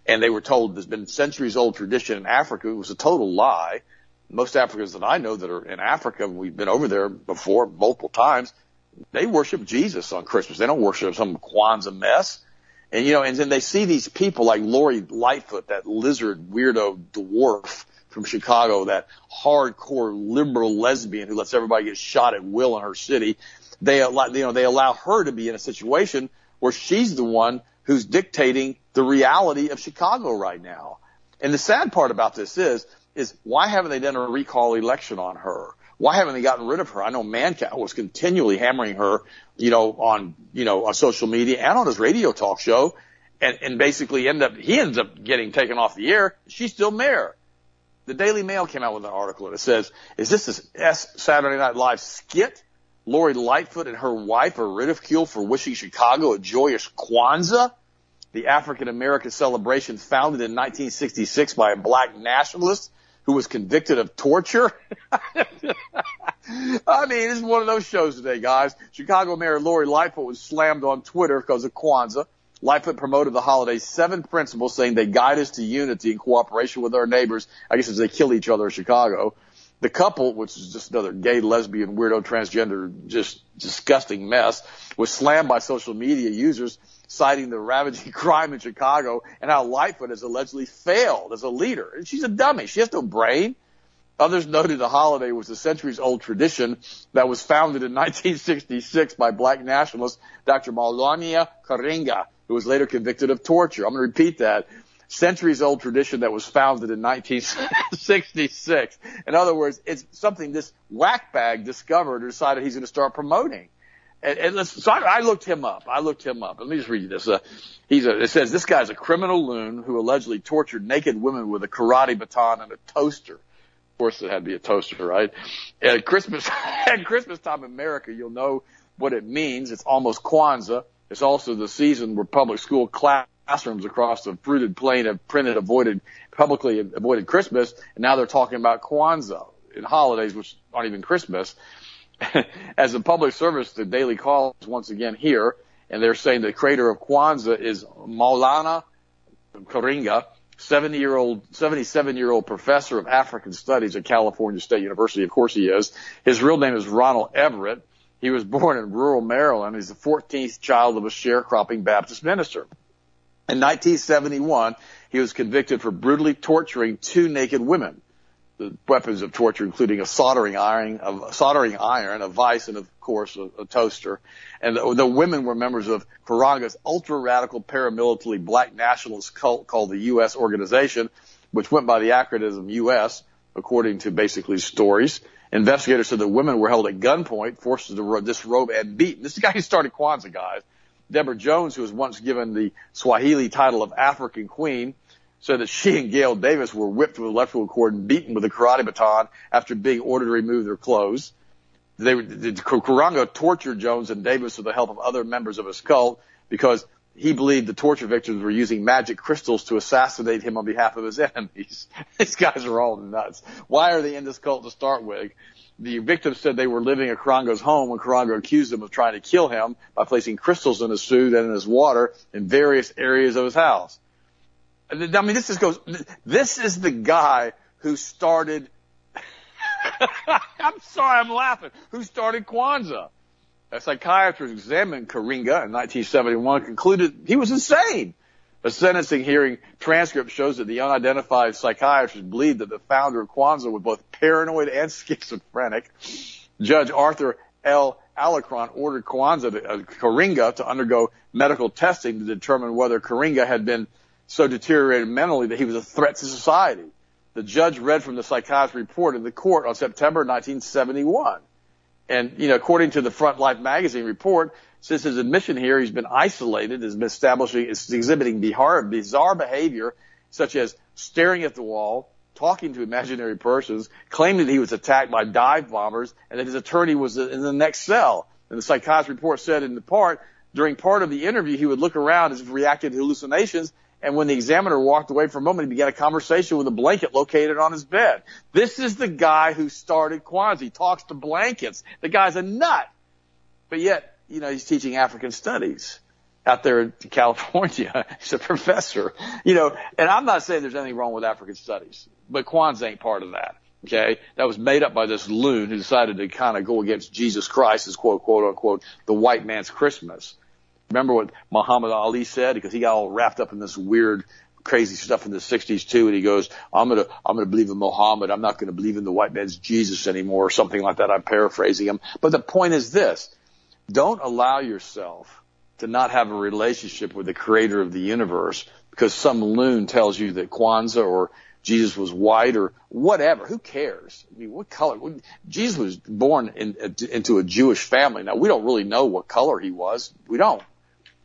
And they were told there's been centuries old tradition in Africa. It was a total lie. Most Africans that I know that are in Africa, we've been over there before multiple times, they worship Jesus on Christmas. They don't worship some Kwanzaa mess. And you know, and then they see these people like Lori Lightfoot, that lizard weirdo dwarf from Chicago, that hardcore liberal lesbian who lets everybody get shot at will in her city. They allow, you know, they allow her to be in a situation where she's the one who's dictating the reality of Chicago right now. And the sad part about this is, is why haven't they done a recall election on her? Why haven't they gotten rid of her? I know Mancow was continually hammering her, you know, on, you know, on social media and on his radio talk show and, and basically end up, he ends up getting taken off the air. She's still mayor. The Daily Mail came out with an article it says, is this a Saturday Night Live skit? Lori Lightfoot and her wife are ridiculed for wishing Chicago a joyous Kwanzaa, the African American celebration founded in 1966 by a black nationalist who was convicted of torture. *laughs* I mean, this is one of those shows today, guys. Chicago Mayor Lori Lightfoot was slammed on Twitter because of Kwanzaa. Lightfoot promoted the holiday's seven principles, saying they guide us to unity and cooperation with our neighbors. I guess as they kill each other in Chicago. The couple, which is just another gay, lesbian, weirdo, transgender, just disgusting mess, was slammed by social media users citing the ravaging *laughs* crime in Chicago and how Lightfoot has allegedly failed as a leader. And she's a dummy. She has no brain. Others noted the holiday was a centuries old tradition that was founded in *laughs* 1966 by black nationalist Dr. Maulana Karenga, who was later convicted of torture. I'm going to repeat that centuries old tradition that was founded in 1966. In other words, it's something this whackbag discovered or decided he's going to start promoting. And, and let's, so I, I, looked him up. I looked him up. Let me just read you this. Uh, he's a, it says this guy's a criminal loon who allegedly tortured naked women with a karate baton and a toaster. Of course, it had to be a toaster, right? At Christmas, *laughs* at Christmas time in America, you'll know what it means. It's almost Kwanzaa. It's also the season where public school class classrooms across the fruited plain have printed avoided publicly avoided Christmas, and now they're talking about Kwanzaa in holidays, which aren't even Christmas. *laughs* As a public service, the Daily Call is once again here, and they're saying the creator of Kwanzaa is Maulana Karenga, 70 year old, 77 year old professor of African studies at California State University. Of course he is. His real name is Ronald Everett. He was born in rural Maryland. He's the 14th child of a sharecropping Baptist minister. In 1971, he was convicted for brutally torturing two naked women. The weapons of torture including a soldering iron, a soldering iron, a vice, and of course a, a toaster. And the, the, women were members of Karenga's ultra-radical paramilitary black nationalist cult called the U.S. Organization, which went by the acronym U.S. according to basically stories. Investigators said the women were held at gunpoint, forced to disrobe and beaten. This is the guy who *laughs* started Kwanzaa, guys. Deborah Jones, who was once given the Swahili title of African Queen, said that she and Gail Davis were whipped with electrical cord and beaten with a karate baton after being ordered to remove their clothes. They, the Karenga tortured Jones and Davis with the help of other members of his cult because he believed the torture victims were using magic crystals to assassinate him on behalf of his *laughs* enemies. These guys are all nuts. Why are they in this cult to start with? The victims said they were living at Karenga's home when Karenga accused them of trying to kill him by placing crystals in his food and in his water in various areas of his house. I mean, this just goes, this is the guy who started, *laughs* I'm sorry, I'm laughing, who started Kwanzaa. A psychiatrist examined Karenga in 1971 concluded he was insane. A sentencing hearing transcript shows that the unidentified psychiatrist believed that the founder of Kwanzaa was both paranoid and *laughs* schizophrenic. Judge Arthur L. Alarcon ordered Kwanzaa to, uh, Karenga to undergo medical testing to determine whether Karenga had been so deteriorated mentally that he was a threat to society. The judge read from the psychiatrist report in the court on September 1971. And, you know, according to the Front Life magazine report, since his admission here, he's been isolated, has been establishing, is exhibiting bizarre, bizarre behavior, such as staring at the wall, talking to imaginary persons, claiming that he was attacked by dive bombers, and that his attorney was in the next cell. And the psychiatrist report said in the part, during part of the interview, he would look around as if reacting to hallucinations And when the examiner walked away for a moment, he began a conversation with a blanket located on his bed. This is the guy who started. He talks to blankets. The guy's a nut. But yet, you know, he's teaching African studies out there in California. *laughs* He's a professor, you know, and I'm not saying there's anything wrong with African studies, but Kwanzaa ain't part of that. Okay. That was made up by this loon who decided to kind of go against Jesus Christ as quote, quote unquote, the white man's Christmas. Remember what Muhammad Ali said? Because he got all wrapped up in this weird, crazy stuff in the 60s too. And he goes, I'm going to, I'm going to believe in Muhammad. I'm not going to believe in the white man's Jesus anymore or something like that. I'm paraphrasing him. But the point is this. Don't allow yourself to not have a relationship with the creator of the universe because some loon tells you that Kwanzaa or Jesus was white or whatever. Who cares? I mean, what color? Jesus was born in, into a Jewish family. Now we don't really know what color he was. We don't.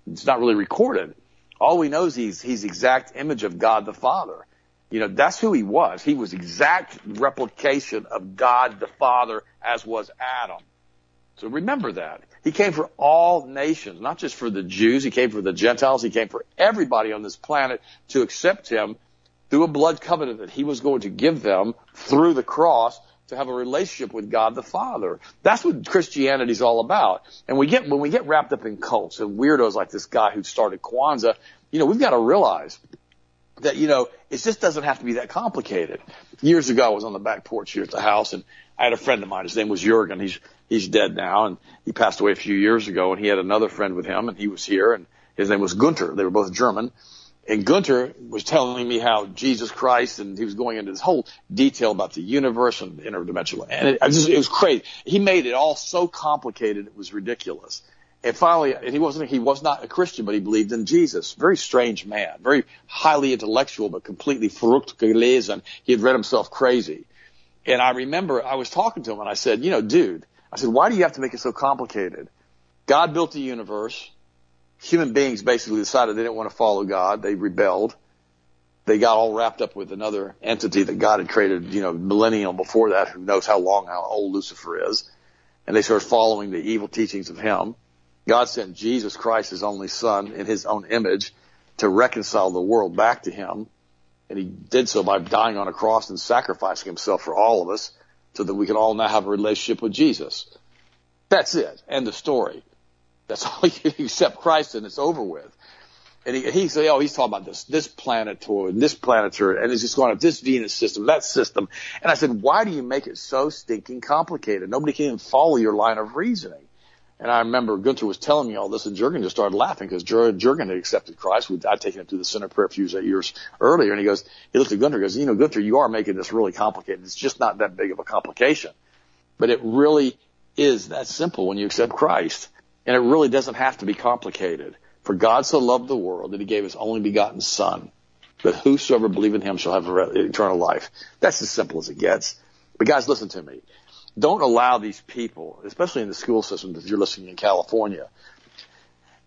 It's not really recorded. All we know is he's he's exact image of God the Father. You know, that's who he was. He was exact replication of God the Father as was Adam. So remember that. He came for all nations, not just for the Jews. He came for the Gentiles. He came for everybody on this planet to accept him through a blood covenant that he was going to give them through the cross to have a relationship with God the Father. That's what Christianity is all about. And we get, when we get wrapped up in cults and weirdos like this guy who started Kwanzaa, you know, we've got to realize that, you know, it just doesn't have to be that complicated. Years ago, I was on the back porch here at the house and I had a friend of mine. His name was Jurgen. He's, he's dead now and he passed away a few years ago and he had another friend with him and he was here and his name was Gunter. They were both German and Gunter was telling me how Jesus Christ, and he was going into this whole detail about the universe and interdimensional, and it, just, it was crazy. He made it all so complicated, it was ridiculous. And finally, and he wasn't, he was not a Christian, but he believed in Jesus. Very strange man, very highly intellectual, but completely verrückt gelesen. He had read himself crazy. And I remember I was talking to him and I said, you know, dude, I said, why do you have to make it so complicated? God built the universe human beings basically decided they didn't want to follow God. They rebelled. They got all wrapped up with another entity that God had created, you know, millennium before that. Who knows how long, how old Lucifer is. And they started following the evil teachings of him. God sent Jesus Christ, his only son, in his own image to reconcile the world back to him. And he did so by dying on a cross and sacrificing himself for all of us so that we can all now have a relationship with Jesus. That's it. End of story. That's *laughs* all you accept Christ and it's over with. And he, he said, oh, he's talking about this, this planetoid, this planetary, and it's just going up this Venus system, that system. And I said, why do you make it so stinking complicated? Nobody can even follow your line of reasoning. And I remember Gunther was telling me all this, and Jurgen just started laughing because Jurgen had accepted Christ. I'd taken him to the center prayer a few years earlier, and he goes, he looked at Gunther and goes, you know, Gunther, you are making this really complicated. It's just not that big of a complication. But it really is that simple when you accept Christ. And it really doesn't have to be complicated. For God so loved the world that he gave his only begotten son, that whosoever believe in him shall have eternal life. That's as simple as it gets. But guys, listen to me. Don't allow these people, especially in the school system, if you're listening in California,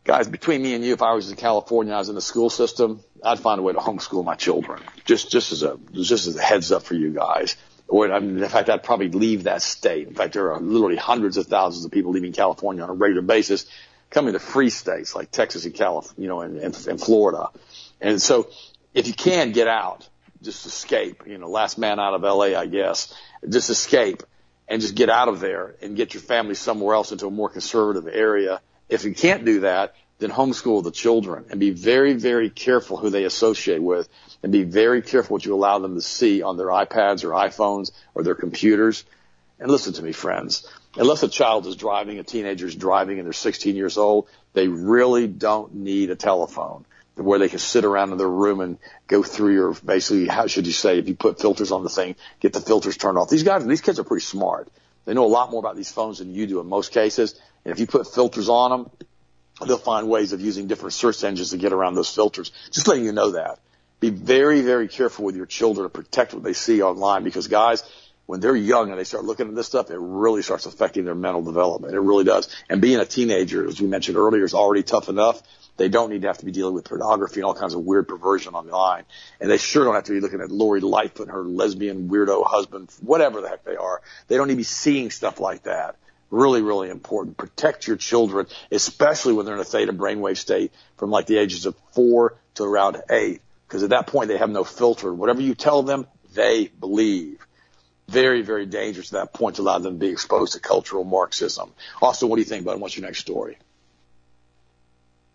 guys, between me and you, if I was in California, and I was in the school system, I'd find a way to homeschool my children. Just, just as a, just as a heads up for you guys. Or I mean, in fact, I'd probably leave that state. In fact, there are literally hundreds of thousands of people leaving California on a regular basis, coming to free states like Texas and California, you know, and, and, and Florida. And so, if you can get out, just escape. You know, last man out of LA, I guess. Just escape and just get out of there and get your family somewhere else into a more conservative area. If you can't do that, then homeschool the children and be very, very careful who they associate with and be very careful what you allow them to see on their iPads or iPhones or their computers. And listen to me, friends. Unless a child is driving, a teenager is driving and they're 16 years old, they really don't need a telephone where they can sit around in their room and go through your, basically, how should you say, if you put filters on the thing, get the filters turned off. These guys, these kids are pretty smart. They know a lot more about these phones than you do in most cases. And if you put filters on them, they'll find ways of using different search engines to get around those filters. Just letting you know that. Be very, very careful with your children to protect what they see online because guys, when they're young and they start looking at this stuff, it really starts affecting their mental development. It really does. And being a teenager, as we mentioned earlier, is already tough enough. They don't need to have to be dealing with pornography and all kinds of weird perversion online. And they sure don't have to be looking at Lori Lightfoot and her lesbian weirdo husband, whatever the heck they are. They don't need to be seeing stuff like that. Really, really important. Protect your children, especially when they're in a theta brainwave state from like the ages of four to around eight because at that point they have no filter. Whatever you tell them, they believe. Very, very dangerous at that point to allow them to be exposed to cultural Marxism. Also, what do you think about it? What's your next story?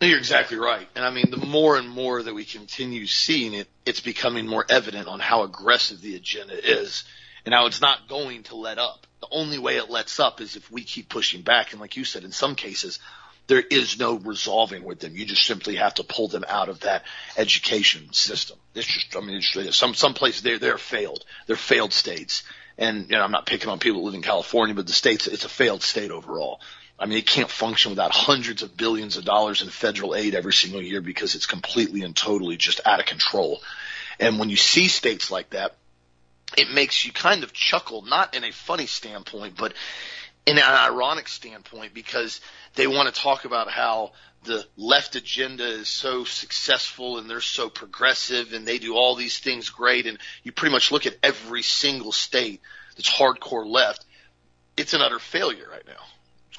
You're exactly right. And I mean, the more and more that we continue seeing it, it's becoming more evident on how aggressive the agenda is and how it's not going to let up. The only way it lets up is if we keep pushing back. And like you said, in some cases, there is no resolving with them. You just simply have to pull them out of that education system. It's just, I mean, it's, some, some places they're, they're failed. They're failed states. And, you know, I'm not picking on people who live in California, but the states, it's a failed state overall. I mean, it can't function without hundreds of billions of dollars in federal aid every single year because it's completely and totally just out of control. And when you see states like that, it makes you kind of chuckle, not in a funny standpoint, but in an ironic standpoint because they want to talk about how the left agenda is so successful and they're so progressive and they do all these things great. And you pretty much look at every single state that's hardcore left. It's an utter failure right now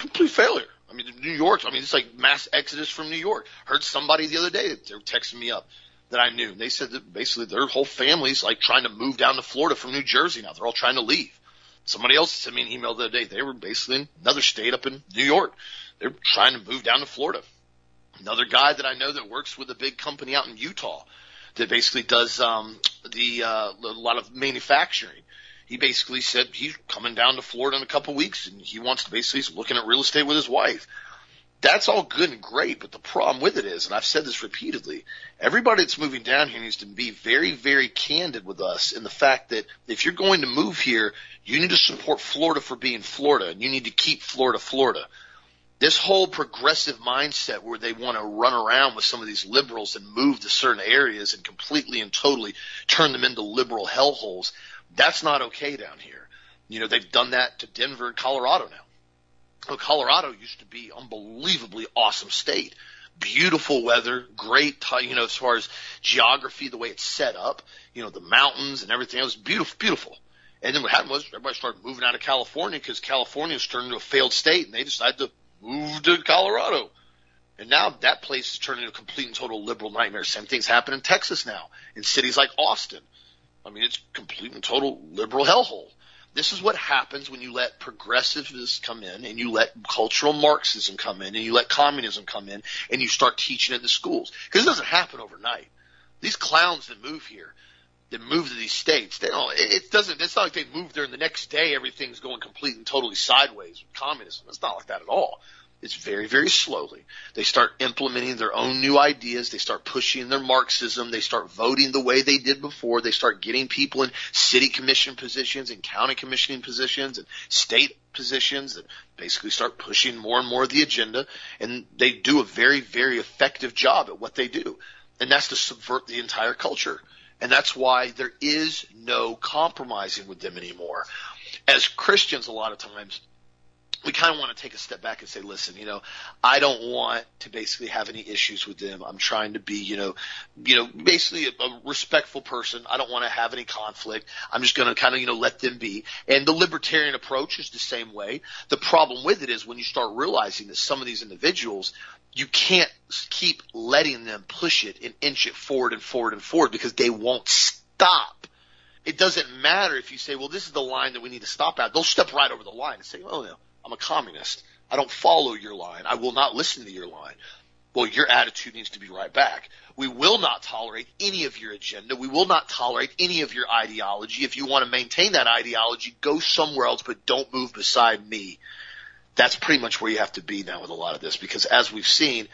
complete failure. I mean, New York, I mean, it's like mass exodus from New York. Heard somebody the other day, they were texting me up that I knew. They said that basically their whole family's like trying to move down to Florida from New Jersey now. They're all trying to leave. Somebody else sent me an email the other day. They were basically in another state up in New York. They're trying to move down to Florida. Another guy that I know that works with a big company out in Utah that basically does um, the uh, a lot of manufacturing he basically said he's coming down to Florida in a couple weeks and he wants to basically he's looking at real estate with his wife. That's all good and great, but the problem with it is, and I've said this repeatedly, everybody that's moving down here needs to be very, very candid with us in the fact that if you're going to move here, you need to support Florida for being Florida and you need to keep Florida, Florida. This whole progressive mindset where they want to run around with some of these liberals and move to certain areas and completely and totally turn them into liberal hellholes, that's not okay down here. You know, they've done that to Denver and Colorado now. Well, Colorado used to be unbelievably awesome state. Beautiful weather, great, you know, as far as geography, the way it's set up, you know, the mountains and everything. It was beautiful, beautiful. And then what happened was everybody started moving out of California because California was turned into a failed state and they decided to move to Colorado. And now that place is turning into a complete and total liberal nightmare. Same things happen in Texas now, in cities like Austin. I mean, it's complete and total liberal hellhole. This is what happens when you let progressivists come in and you let cultural Marxism come in and you let communism come in and you start teaching in the schools. Because it doesn't happen overnight. These clowns that move here, that move to these states, they don't, it doesn't, it's not like they move there and the next day everything's going complete and totally sideways with communism. It's not like that at all. It's very, very slowly. They start implementing their own new ideas. They start pushing their Marxism. They start voting the way they did before. They start getting people in city commission positions and county commissioning positions and state positions that basically start pushing more and more of the agenda. And they do a very, very effective job at what they do. And that's to subvert the entire culture. And that's why there is no compromising with them anymore. As Christians, a lot of times, we kind of want to take a step back and say, listen, you know, I don't want to basically have any issues with them. I'm trying to be, you know, you know, basically a, a respectful person. I don't want to have any conflict. I'm just going to kind of, you know, let them be. And the libertarian approach is the same way. The problem with it is when you start realizing that some of these individuals, you can't keep letting them push it and inch it forward and forward and forward because they won't stop. It doesn't matter if you say, well, this is the line that we need to stop at. They'll step right over the line and say, oh, no I'm a communist. I don't follow your line. I will not listen to your line. Well, your attitude needs to be right back. We will not tolerate any of your agenda. We will not tolerate any of your ideology. If you want to maintain that ideology, go somewhere else, but don't move beside me. That's pretty much where you have to be now with a lot of this because as we've seen,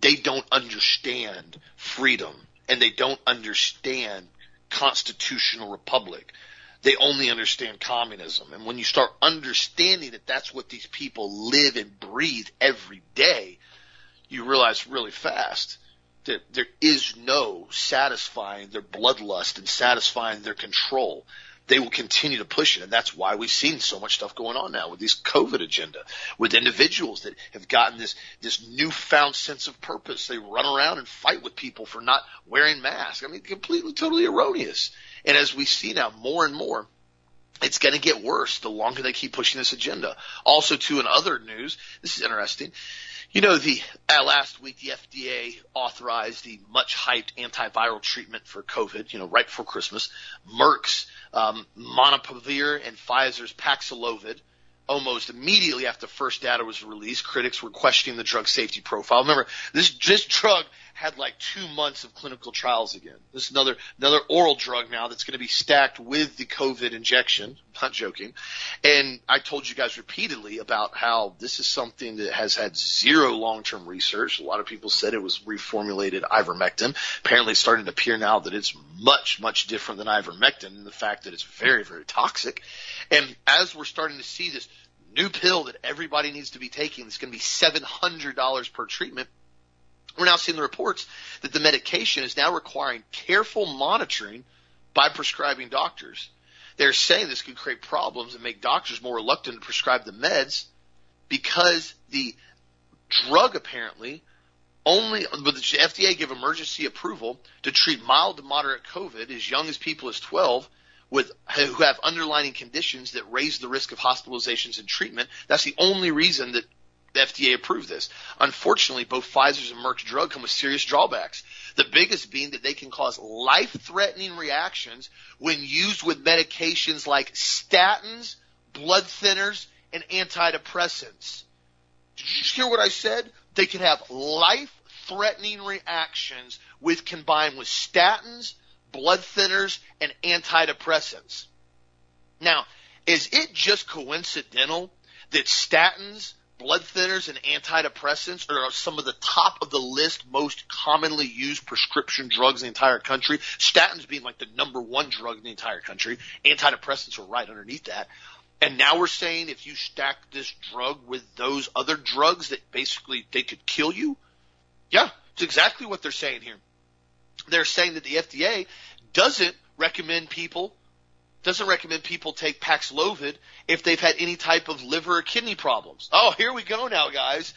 they don't understand freedom and they don't understand constitutional republic. They only understand communism. And when you start understanding that that's what these people live and breathe every day, you realize really fast that there is no satisfying their bloodlust and satisfying their control. They will continue to push it. And that's why we've seen so much stuff going on now with this COVID agenda, with individuals that have gotten this, this newfound sense of purpose. They run around and fight with people for not wearing masks. I mean, completely, totally erroneous. And as we see now more and more, it's going to get worse the longer they keep pushing this agenda. Also, too, in other news, this is interesting. You know, the uh, last week the FDA authorized the much hyped antiviral treatment for COVID. You know, right before Christmas, Merck's um, Molnupiravir and Pfizer's Paxlovid. Almost immediately after first data was released, critics were questioning the drug safety profile. Remember, this this drug had like two months of clinical trials again. This is another another oral drug now that's going to be stacked with the COVID injection. I'm not joking. And I told you guys repeatedly about how this is something that has had zero long-term research. A lot of people said it was reformulated ivermectin. Apparently, it's starting to appear now that it's much much different than ivermectin, and the fact that it's very very toxic. And as we're starting to see this new pill that everybody needs to be taking, it's going to be seven hundred dollars per treatment we're now seeing the reports that the medication is now requiring careful monitoring by prescribing doctors. They're saying this could create problems and make doctors more reluctant to prescribe the meds because the drug apparently only but the FDA gave emergency approval to treat mild to moderate COVID as young as people as 12 with who have underlying conditions that raise the risk of hospitalizations and treatment. That's the only reason that the FDA approved this. Unfortunately, both Pfizer's and Merck's drug come with serious drawbacks. The biggest being that they can cause life-threatening reactions when used with medications like statins, blood thinners, and antidepressants. Did you just hear what I said? They can have life-threatening reactions with combined with statins, blood thinners, and antidepressants. Now, is it just coincidental that statins, blood thinners and antidepressants are some of the top of the list most commonly used prescription drugs in the entire country. Statins being like the number one drug in the entire country. Antidepressants are right underneath that. And now we're saying if you stack this drug with those other drugs that basically they could kill you. Yeah, it's exactly what they're saying here. They're saying that the FDA doesn't recommend people doesn't recommend people take Paxlovid if they've had any type of liver or kidney problems. Oh, here we go now, guys.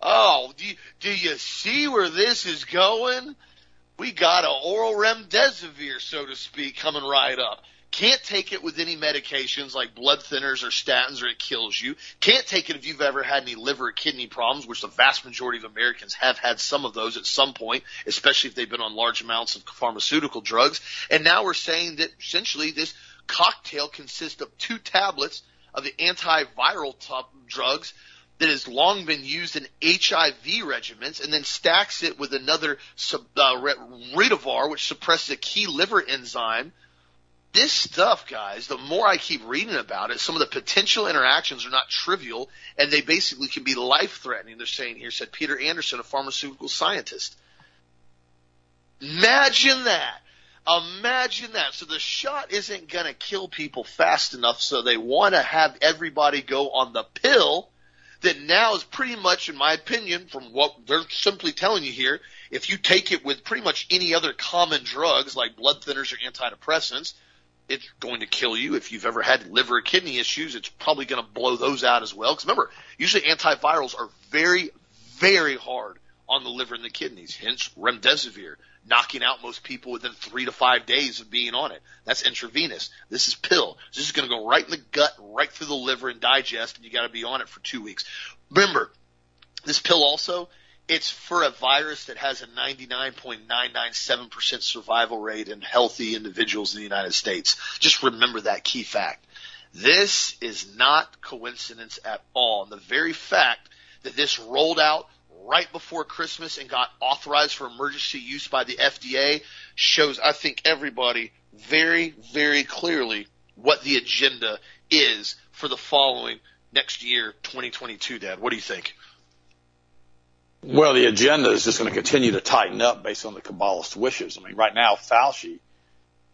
Oh, do you, do you see where this is going? We got an oral remdesivir, so to speak, coming right up. Can't take it with any medications like blood thinners or statins or it kills you. Can't take it if you've ever had any liver or kidney problems, which the vast majority of Americans have had some of those at some point, especially if they've been on large amounts of pharmaceutical drugs. And now we're saying that essentially this cocktail consists of two tablets of the antiviral top drugs that has long been used in HIV regimens and then stacks it with another uh, Ritonavir, which suppresses a key liver enzyme. This stuff, guys, the more I keep reading about it, some of the potential interactions are not trivial and they basically can be life threatening. They're saying here, said Peter Anderson, a pharmaceutical scientist. Imagine that. Imagine that. So the shot isn't going to kill people fast enough, so they want to have everybody go on the pill that now is pretty much, in my opinion, from what they're simply telling you here, if you take it with pretty much any other common drugs like blood thinners or antidepressants, it's going to kill you. If you've ever had liver or kidney issues, it's probably going to blow those out as well. Because remember, usually antivirals are very, very hard on the liver and the kidneys. Hence, remdesivir knocking out most people within three to five days of being on it. That's intravenous. This is pill. This is going to go right in the gut, right through the liver and digest, and you got to be on it for two weeks. Remember, this pill also, it's for a virus that has a 99.997% survival rate in healthy individuals in the United States. Just remember that key fact. This is not coincidence at all. And the very fact that this rolled out right before Christmas and got authorized for emergency use by the FDA shows, I think, everybody very, very clearly what the agenda is for the following next year, 2022, Dad. What do you think? Well, the agenda is just going to continue to tighten up based on the Kabbalist wishes. I mean, right now, Fauci,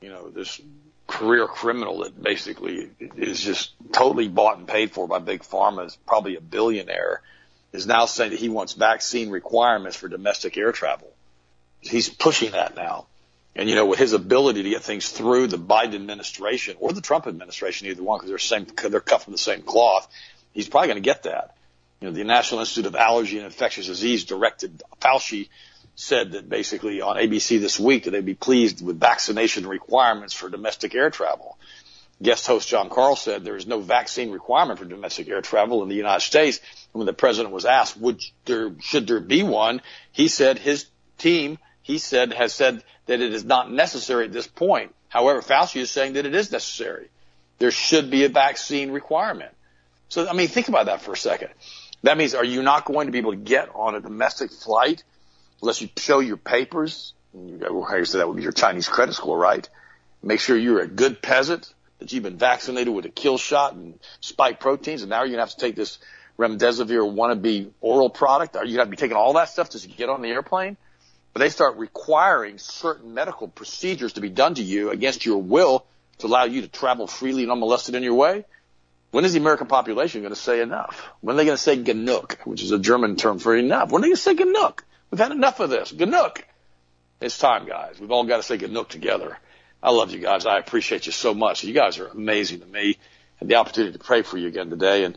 you know, this career criminal that basically is just totally bought and paid for by big pharma is probably a billionaire is now saying that he wants vaccine requirements for domestic air travel. He's pushing that now. And you know, with his ability to get things through the Biden administration or the Trump administration, either one, because they're same, they're cut from the same cloth, he's probably going to get that. You know, the National Institute of Allergy and Infectious Disease directed Fauci said that basically on ABC this week that they'd be pleased with vaccination requirements for domestic air travel. Guest host Jon Karl said there is no vaccine requirement for domestic air travel in the United States. When the president was asked, would there, should there be one? He said his team, he said, has said that it is not necessary at this point. However, Fauci is saying that it is necessary. There should be a vaccine requirement. So, I mean, think about that for a second. That means are you not going to be able to get on a domestic flight unless you show your papers? You well, you say that would be your Chinese credit score, right? Make sure you're a good peasant, that you've been vaccinated with a kill shot and spike proteins, and now you're gonna have to take this remdesivir wannabe oral product. Are you gonna be taking all that stuff just to get on the airplane? But they start requiring certain medical procedures to be done to you against your will to allow you to travel freely and unmolested in your way. When is the American population going to say enough? When are they going to say genug, which is a German term for enough? When are they going to say genug? We've had enough of this. Genug. It's time, guys. We've all got to say genug together. I love you guys. I appreciate you so much. You guys are amazing to me. and the opportunity to pray for you again today. And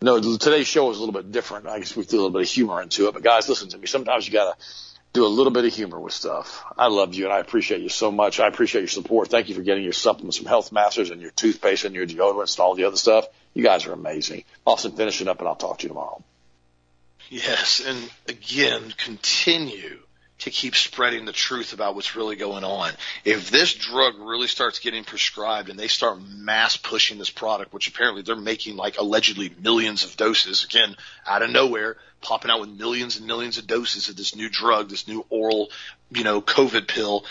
no, today's show is a little bit different. I guess we threw a little bit of humor into it. But guys, listen to me. Sometimes you got to do a little bit of humor with stuff. I love you and I appreciate you so much. I appreciate your support. Thank you for getting your supplements from Health Masters and your toothpaste and your deodorants and all the other stuff. You guys are amazing. Austin, finish it up and I'll talk to you tomorrow. Yes, and again, continue to keep spreading the truth about what's really going on. If this drug really starts getting prescribed and they start mass pushing this product, which apparently they're making like allegedly millions of doses, again, out of nowhere, popping out with millions and millions of doses of this new drug, this new oral, you know, COVID pill.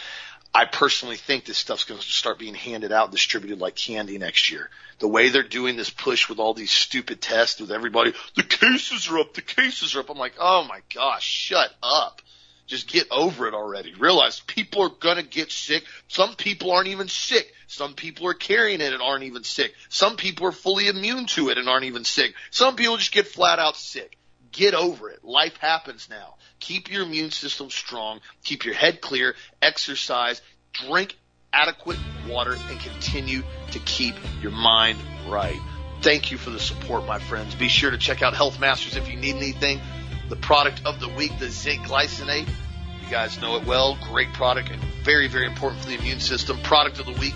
I personally think this stuff's going to start being handed out, distributed like candy next year. The way they're doing this push with all these stupid tests with everybody, the cases are up, the cases are up. I'm like, oh my gosh, shut up. Just get over it already. Realize people are gonna get sick. Some people aren't even sick. Some people are carrying it and aren't even sick. Some people are fully immune to it and aren't even sick. Some people just get flat out sick. Get over it. Life happens now. Keep your immune system strong. Keep your head clear. Exercise. Drink adequate water and continue to keep your mind right. Thank you for the support, my friends. Be sure to check out Health Masters if you need anything the product of the week, the zinc glycinate. You guys know it well. Great product and very, very important for the immune system. Product of the week,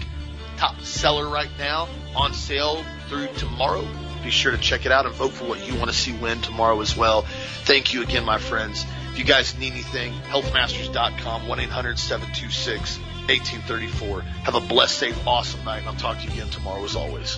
top seller right now, on sale through tomorrow. Be sure to check it out and vote for what you want to see win tomorrow as well. Thank you again, my friends. If you guys need anything, healthmasters.com, 1-800-726-1834. Have a blessed, safe, awesome night, and I'll talk to you again tomorrow as always.